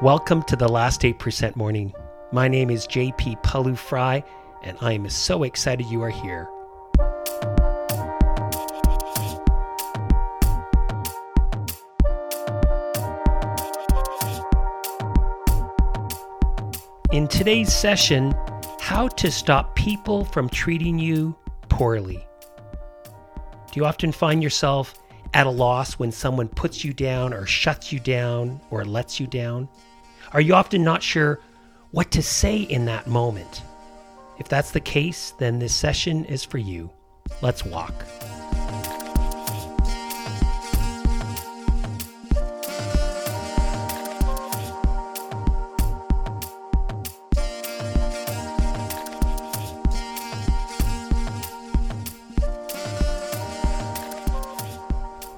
Welcome to the Last 8% Morning. My name is JP Pawliw-Fry, and I am so excited you are here. In today's session, how to stop people from treating you poorly. Do you often find yourself at a loss when someone puts you down or shuts you down or lets you down? Are you often not sure what to say in that moment? If that's the case, then this session is for you. Let's walk.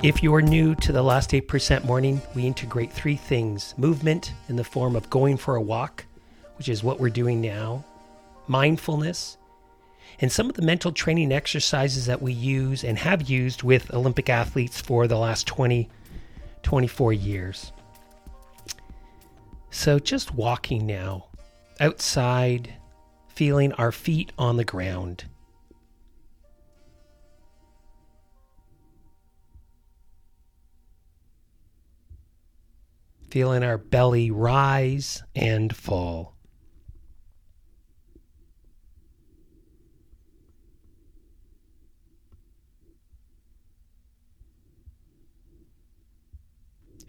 If you're new to the last 8% morning, we integrate three things movement in the form of going for a walk, which is what we're doing now, mindfulness, and some of the mental training exercises that we use and have used with Olympic athletes for the last 20, 24 years. So just walking now, outside, feeling our feet on the ground. Feeling our belly rise and fall.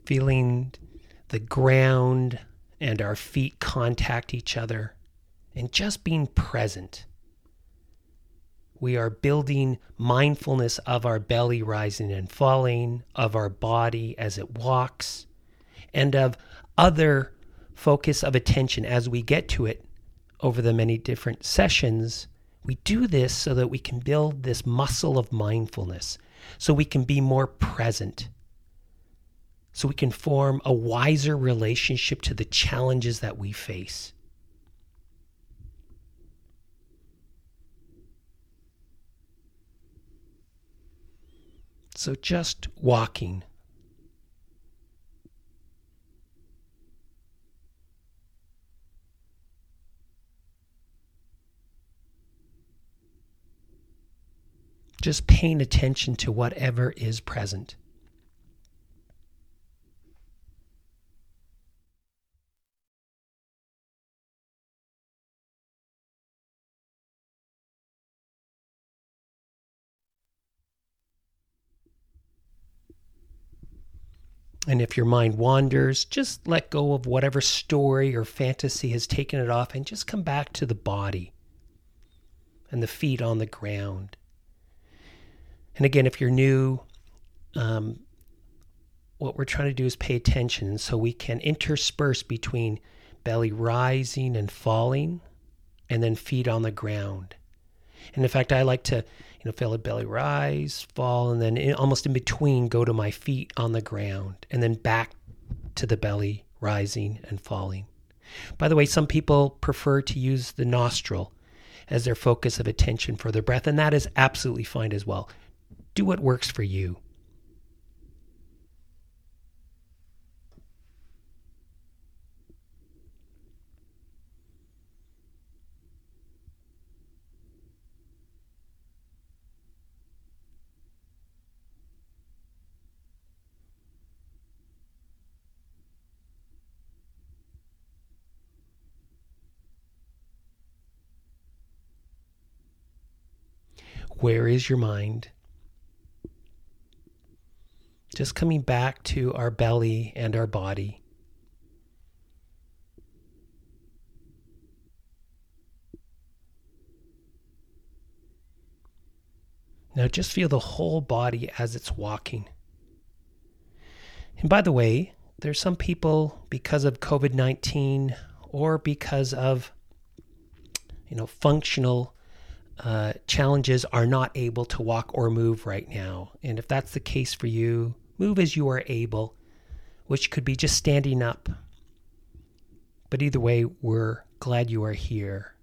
Feeling the ground and our feet contact each other and just being present. We are building mindfulness of our belly rising and falling, of our body as it walks and of other focus of attention as we get to it over the many different sessions. We do this so that we can build this muscle of mindfulness, so we can be more present, so we can form a wiser relationship to the challenges that we face. So, just walking just paying attention to whatever is present. And if your mind wanders, just let go of whatever story or fantasy has taken it off and just come back to the body and the feet on the ground. And again, if you're new, um, what we're trying to do is pay attention so we can intersperse between belly rising and falling and then feet on the ground. And in fact, I like to, you know, feel a belly rise, fall, and then in, almost in between go to my feet on the ground and then back to the belly rising and falling. By the way, some people prefer to use the nostril as their focus of attention for their breath, and that is absolutely fine as well do what works for you. Where is your mind? Just coming back to our belly and our body. Now just feel the whole body as it's walking. And by the way, there's some people because of COVID 19 or because of you know functional uh, challenges are not able to walk or move right now. And if that's the case for you, Move as you are able, which could be just standing up. But either way, we're glad you are here.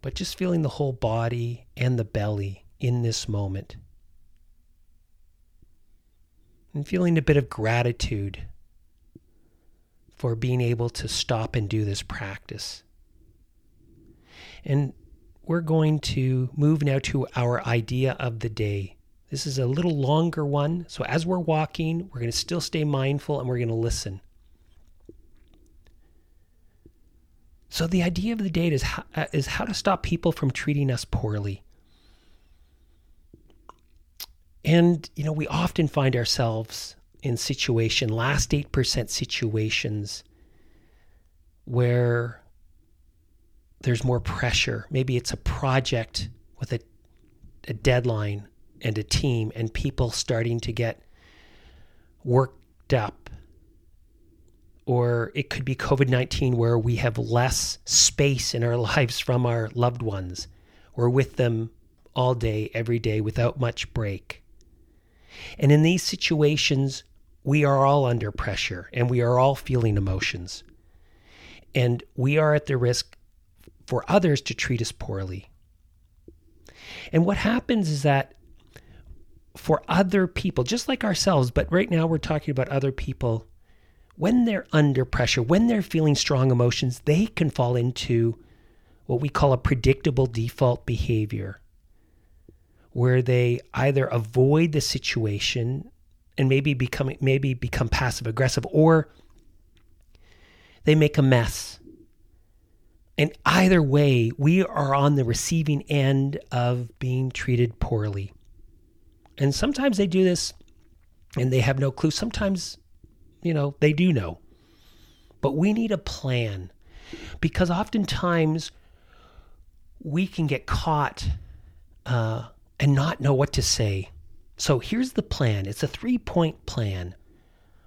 But just feeling the whole body and the belly in this moment. And feeling a bit of gratitude for being able to stop and do this practice. And we're going to move now to our idea of the day. This is a little longer one. So as we're walking, we're going to still stay mindful and we're going to listen. So the idea of the day is how, uh, is how to stop people from treating us poorly. And you know, we often find ourselves in situation last 8% situations where there's more pressure. Maybe it's a project with a, a deadline and a team and people starting to get worked up. Or it could be COVID 19 where we have less space in our lives from our loved ones. We're with them all day, every day, without much break. And in these situations, we are all under pressure and we are all feeling emotions. And we are at the risk for others to treat us poorly. And what happens is that for other people, just like ourselves, but right now we're talking about other people, when they're under pressure, when they're feeling strong emotions, they can fall into what we call a predictable default behavior, where they either avoid the situation and maybe become maybe become passive aggressive, or they make a mess. And either way, we are on the receiving end of being treated poorly. And sometimes they do this and they have no clue. Sometimes, you know, they do know. But we need a plan because oftentimes we can get caught uh, and not know what to say. So here's the plan it's a three point plan.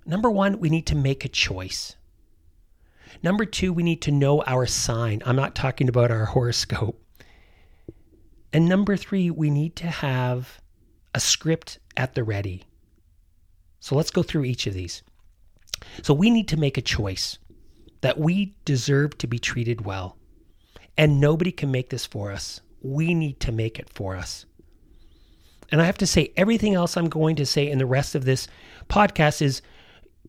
Number one, we need to make a choice. Number two, we need to know our sign. I'm not talking about our horoscope. And number three, we need to have a script at the ready. So let's go through each of these. So we need to make a choice that we deserve to be treated well. And nobody can make this for us. We need to make it for us. And I have to say, everything else I'm going to say in the rest of this podcast is,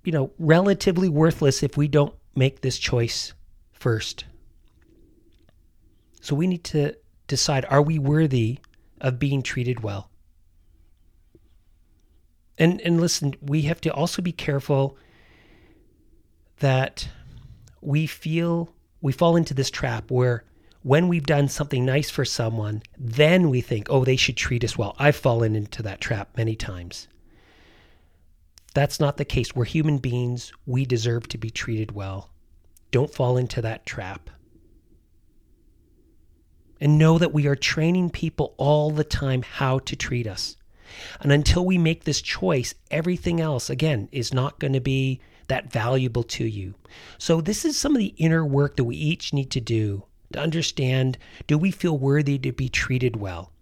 you know, relatively worthless if we don't make this choice first. So we need to decide are we worthy of being treated well? And and listen, we have to also be careful that we feel we fall into this trap where when we've done something nice for someone, then we think, "Oh, they should treat us well." I've fallen into that trap many times. That's not the case. We're human beings. We deserve to be treated well. Don't fall into that trap. And know that we are training people all the time how to treat us. And until we make this choice, everything else, again, is not going to be that valuable to you. So, this is some of the inner work that we each need to do to understand do we feel worthy to be treated well?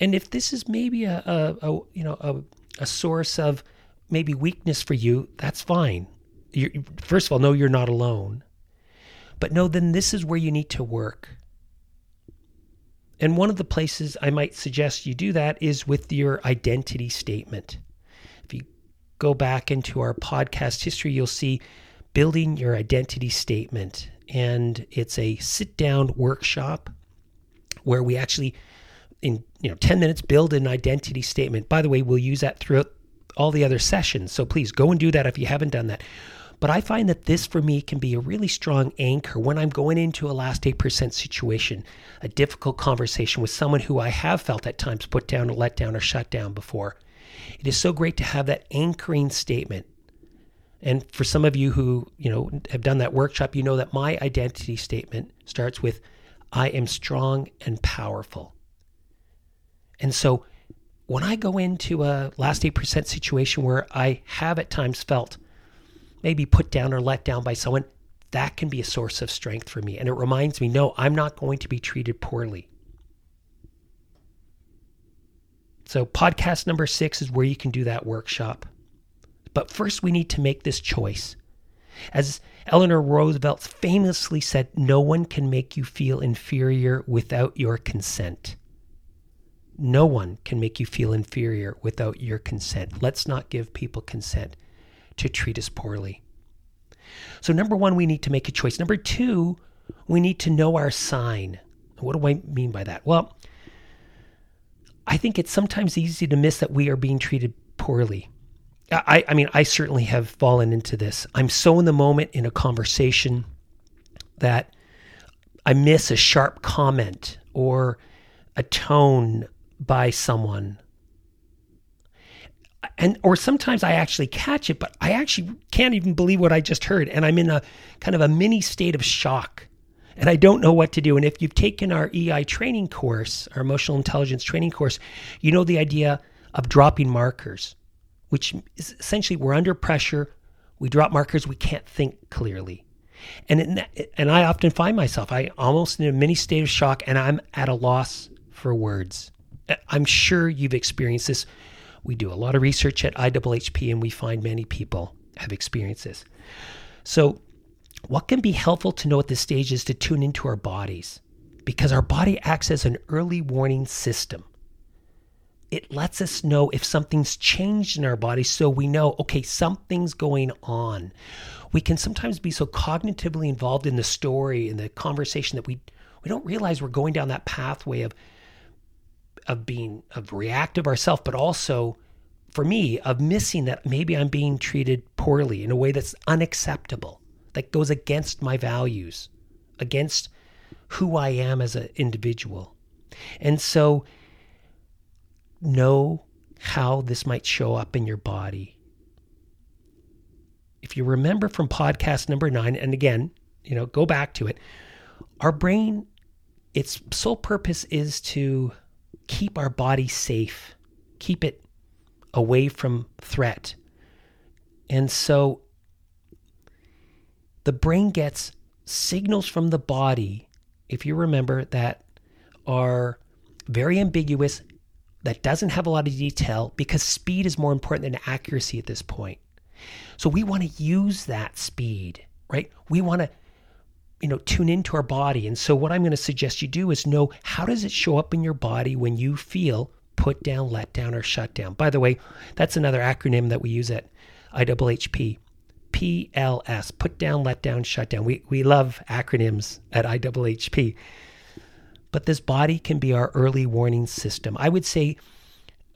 And if this is maybe a, a, a you know a, a source of maybe weakness for you, that's fine. You're, first of all, know you're not alone. But no, then this is where you need to work. And one of the places I might suggest you do that is with your identity statement. If you go back into our podcast history, you'll see building your identity statement. And it's a sit down workshop where we actually, in you know, 10 minutes, build an identity statement. By the way, we'll use that throughout all the other sessions. So please go and do that if you haven't done that. But I find that this for me can be a really strong anchor when I'm going into a last 8% situation, a difficult conversation with someone who I have felt at times put down or let down or shut down before. It is so great to have that anchoring statement. And for some of you who, you know, have done that workshop, you know that my identity statement starts with I am strong and powerful. And so when I go into a last 8% situation where I have at times felt maybe put down or let down by someone, that can be a source of strength for me. And it reminds me no, I'm not going to be treated poorly. So, podcast number six is where you can do that workshop. But first, we need to make this choice. As Eleanor Roosevelt famously said, no one can make you feel inferior without your consent. No one can make you feel inferior without your consent. Let's not give people consent to treat us poorly. So, number one, we need to make a choice. Number two, we need to know our sign. What do I mean by that? Well, I think it's sometimes easy to miss that we are being treated poorly. I, I mean, I certainly have fallen into this. I'm so in the moment in a conversation that I miss a sharp comment or a tone by someone. And or sometimes I actually catch it, but I actually can't even believe what I just heard. And I'm in a kind of a mini state of shock. And I don't know what to do. And if you've taken our EI training course, our emotional intelligence training course, you know the idea of dropping markers which is essentially we're under pressure. We drop markers. We can't think clearly. And and I often find myself I almost in a mini state of shock, and I'm at a loss for words. I'm sure you've experienced this. We do a lot of research at IWHP, and we find many people have experienced this. So, what can be helpful to know at this stage is to tune into our bodies, because our body acts as an early warning system it lets us know if something's changed in our body so we know, okay, something's going on. We can sometimes be so cognitively involved in the story and the conversation that we we don't realize we're going down that pathway of of being of reactive ourselves, but also for me of missing that maybe I'm being treated poorly in a way that's unacceptable, that goes against my values, against who I am as an individual. And so know how this might show up in your body. If you remember from podcast number nine, and again, you know, go back to it, our brain, its sole purpose is to keep our body safe, keep it away from threat. And so the brain gets signals from the body, if you remember, that are very ambiguous that doesn't have a lot of detail because speed is more important than accuracy at this point. So we want to use that speed, right? We want to you know tune into our body. And so what I'm going to suggest you do is know how does it show up in your body when you feel put down, let down or shut down. By the way, that's another acronym that we use at IWHP. PLS, put down, let down, shut down. We we love acronyms at IWHP but this body can be our early warning system. I would say,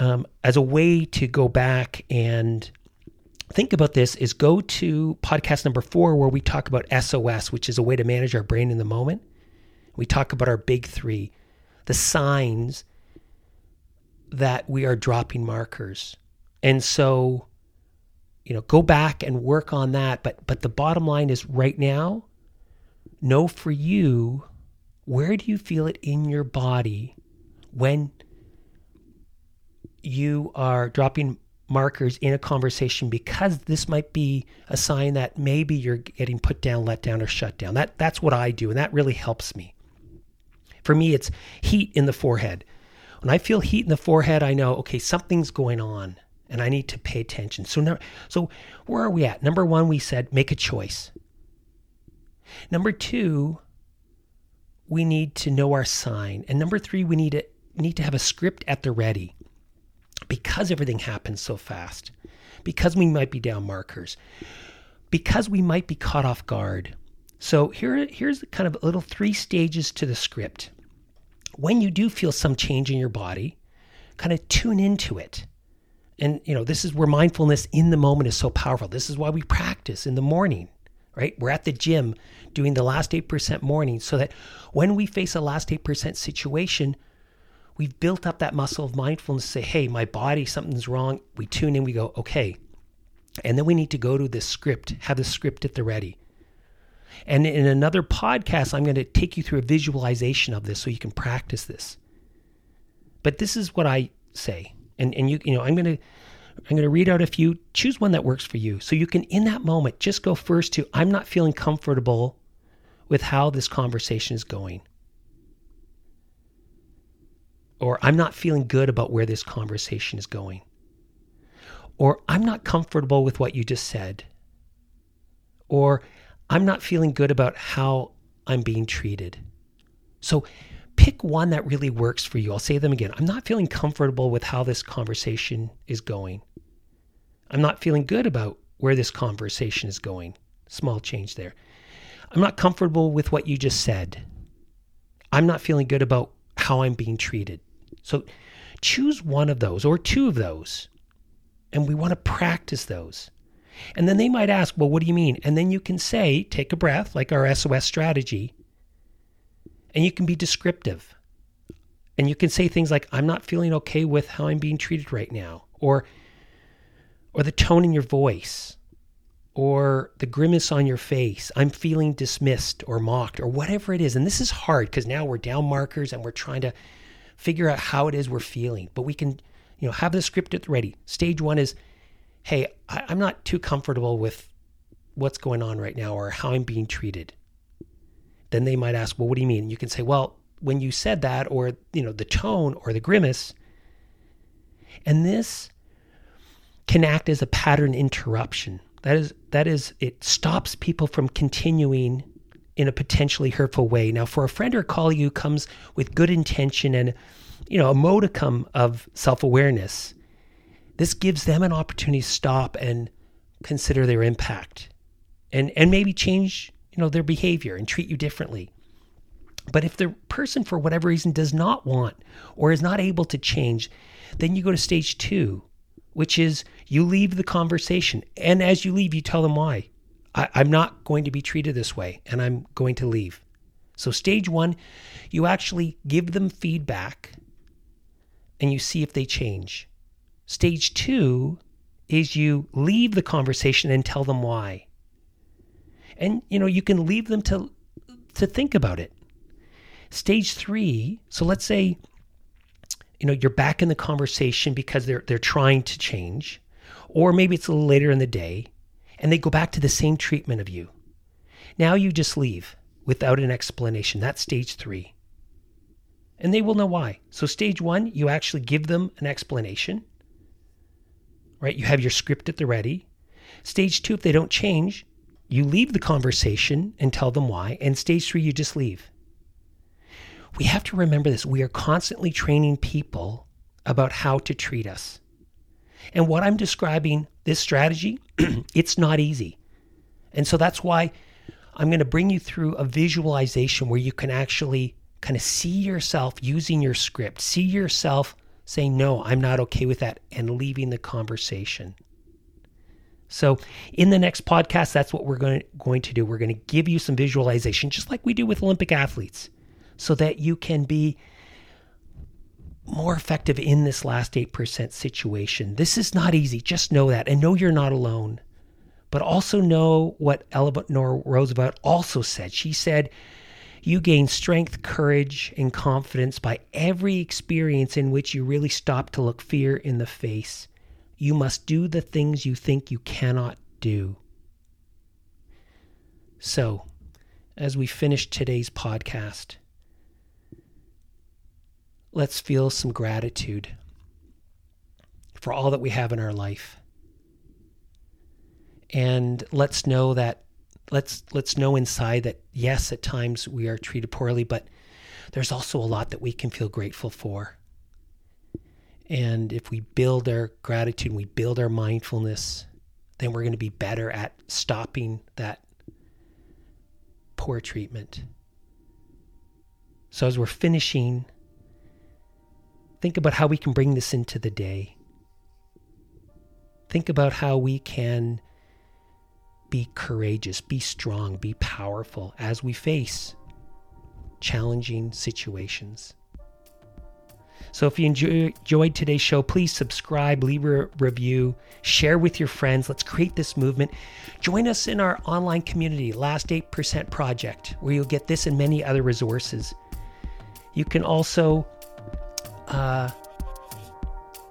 um, as a way to go back and think about this, is go to podcast number four, where we talk about SOS, which is a way to manage our brain in the moment. We talk about our big three, the signs that we are dropping markers. And so, you know, go back and work on that. But but the bottom line is right now, know for you where do you feel it in your body when you are dropping markers in a conversation because this might be a sign that maybe you're getting put down, let down, or shut down. That that's what I do, and that really helps me. For me, it's heat in the forehead. When I feel heat in the forehead, I know okay something's going on, and I need to pay attention. So now, so where are we at? Number one, we said make a choice. Number two, we need to know our sign. And number three, we need to need to have a script at the ready because everything happens so fast, because we might be down markers, because we might be caught off guard. So here, here's kind of a little three stages to the script. When you do feel some change in your body, kind of tune into it. And you know, this is where mindfulness in the moment is so powerful. This is why we practice in the morning right? We're at the gym doing the last 8% morning so that when we face a last 8% situation, we've built up that muscle of mindfulness say, hey, my body, something's wrong. We tune in, we go, okay. And then we need to go to the script, have the script at the ready. And in another podcast, I'm going to take you through a visualization of this so you can practice this. But this is what I say. And, and you, you know, I'm going to I'm going to read out a few. Choose one that works for you. So you can, in that moment, just go first to I'm not feeling comfortable with how this conversation is going. Or I'm not feeling good about where this conversation is going. Or I'm not comfortable with what you just said. Or I'm not feeling good about how I'm being treated. So pick one that really works for you. I'll say them again. I'm not feeling comfortable with how this conversation is going. I'm not feeling good about where this conversation is going. Small change there. I'm not comfortable with what you just said. I'm not feeling good about how I'm being treated. So choose one of those or two of those. And we want to practice those. And then they might ask, well, what do you mean? And then you can say, take a breath, like our SOS strategy, and you can be descriptive. And you can say things like, I'm not feeling okay with how I'm being treated right now, or, or the tone in your voice, or the grimace on your face. I'm feeling dismissed or mocked, or whatever it is. And this is hard because now we're down markers and we're trying to figure out how it is we're feeling. But we can, you know, have the script ready. Stage one is hey, I, I'm not too comfortable with what's going on right now or how I'm being treated. Then they might ask, well, what do you mean? You can say, well, when you said that, or, you know, the tone or the grimace, and this can act as a pattern interruption. That is, that is, it stops people from continuing in a potentially hurtful way. Now, for a friend or colleague who comes with good intention and, you know, a modicum of self awareness, this gives them an opportunity to stop and consider their impact and, and maybe change you know, their behavior and treat you differently. But if the person, for whatever reason, does not want or is not able to change, then you go to stage two, which is you leave the conversation. And as you leave, you tell them why. I, am not going to be treated this way and I'm going to leave. So, stage one, you actually give them feedback and you see if they change. Stage two is you leave the conversation and tell them why. And you know, you can leave them to to think about it. Stage three, so let's say you know you're back in the conversation because they're they're trying to change, or maybe it's a little later in the day, and they go back to the same treatment of you. Now you just leave without an explanation. That's stage three. And they will know why. So, stage one, you actually give them an explanation right? You have your script at the ready. Stage two, if they don't change, you leave the conversation and tell them why. And stage three, you just leave. We have to remember this. We are constantly training people about how to treat us. And what I'm describing, this strategy, it's not easy. And so that's why I'm going to bring you through a visualization where you can actually kind of see yourself using your script, see yourself saying, No, I'm not okay with that, and leaving the conversation. So, in the next podcast, that's what we're going to, going to do. We're going to give you some visualization, just like we do with Olympic athletes, so that you can be more effective in this last 8% situation. This is not easy. Just know that and know you're not alone. But also know what Eleanor Roosevelt also said. She said, you gain strength, courage, and confidence by every experience in which you really stop to look fear in the face. You must do the things you think you cannot do. So, as we finish today's podcast, let's feel some gratitude for all that we have in our life. And let's know that let's let's know inside that yes, at times we are treated poorly, but there's also a lot that we can feel grateful for. And if we build our gratitude, we build our mindfulness, then we're going to be better at stopping that poor treatment. So as we're finishing, think about how we can bring this into the day. Think about how we can be courageous, be strong, be powerful as we face challenging situations. So if you enjoyed today's show, please subscribe, leave a review, share with your friends. Let's create this movement. Join us in our online community, Last 8% Project, where you'll get this and many other resources. You can also uh,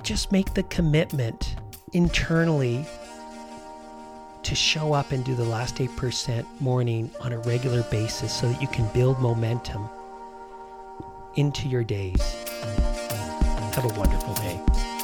just make the commitment internally to show up and do the last 8% morning on a regular basis so that you can build momentum into your days. Have a wonderful day.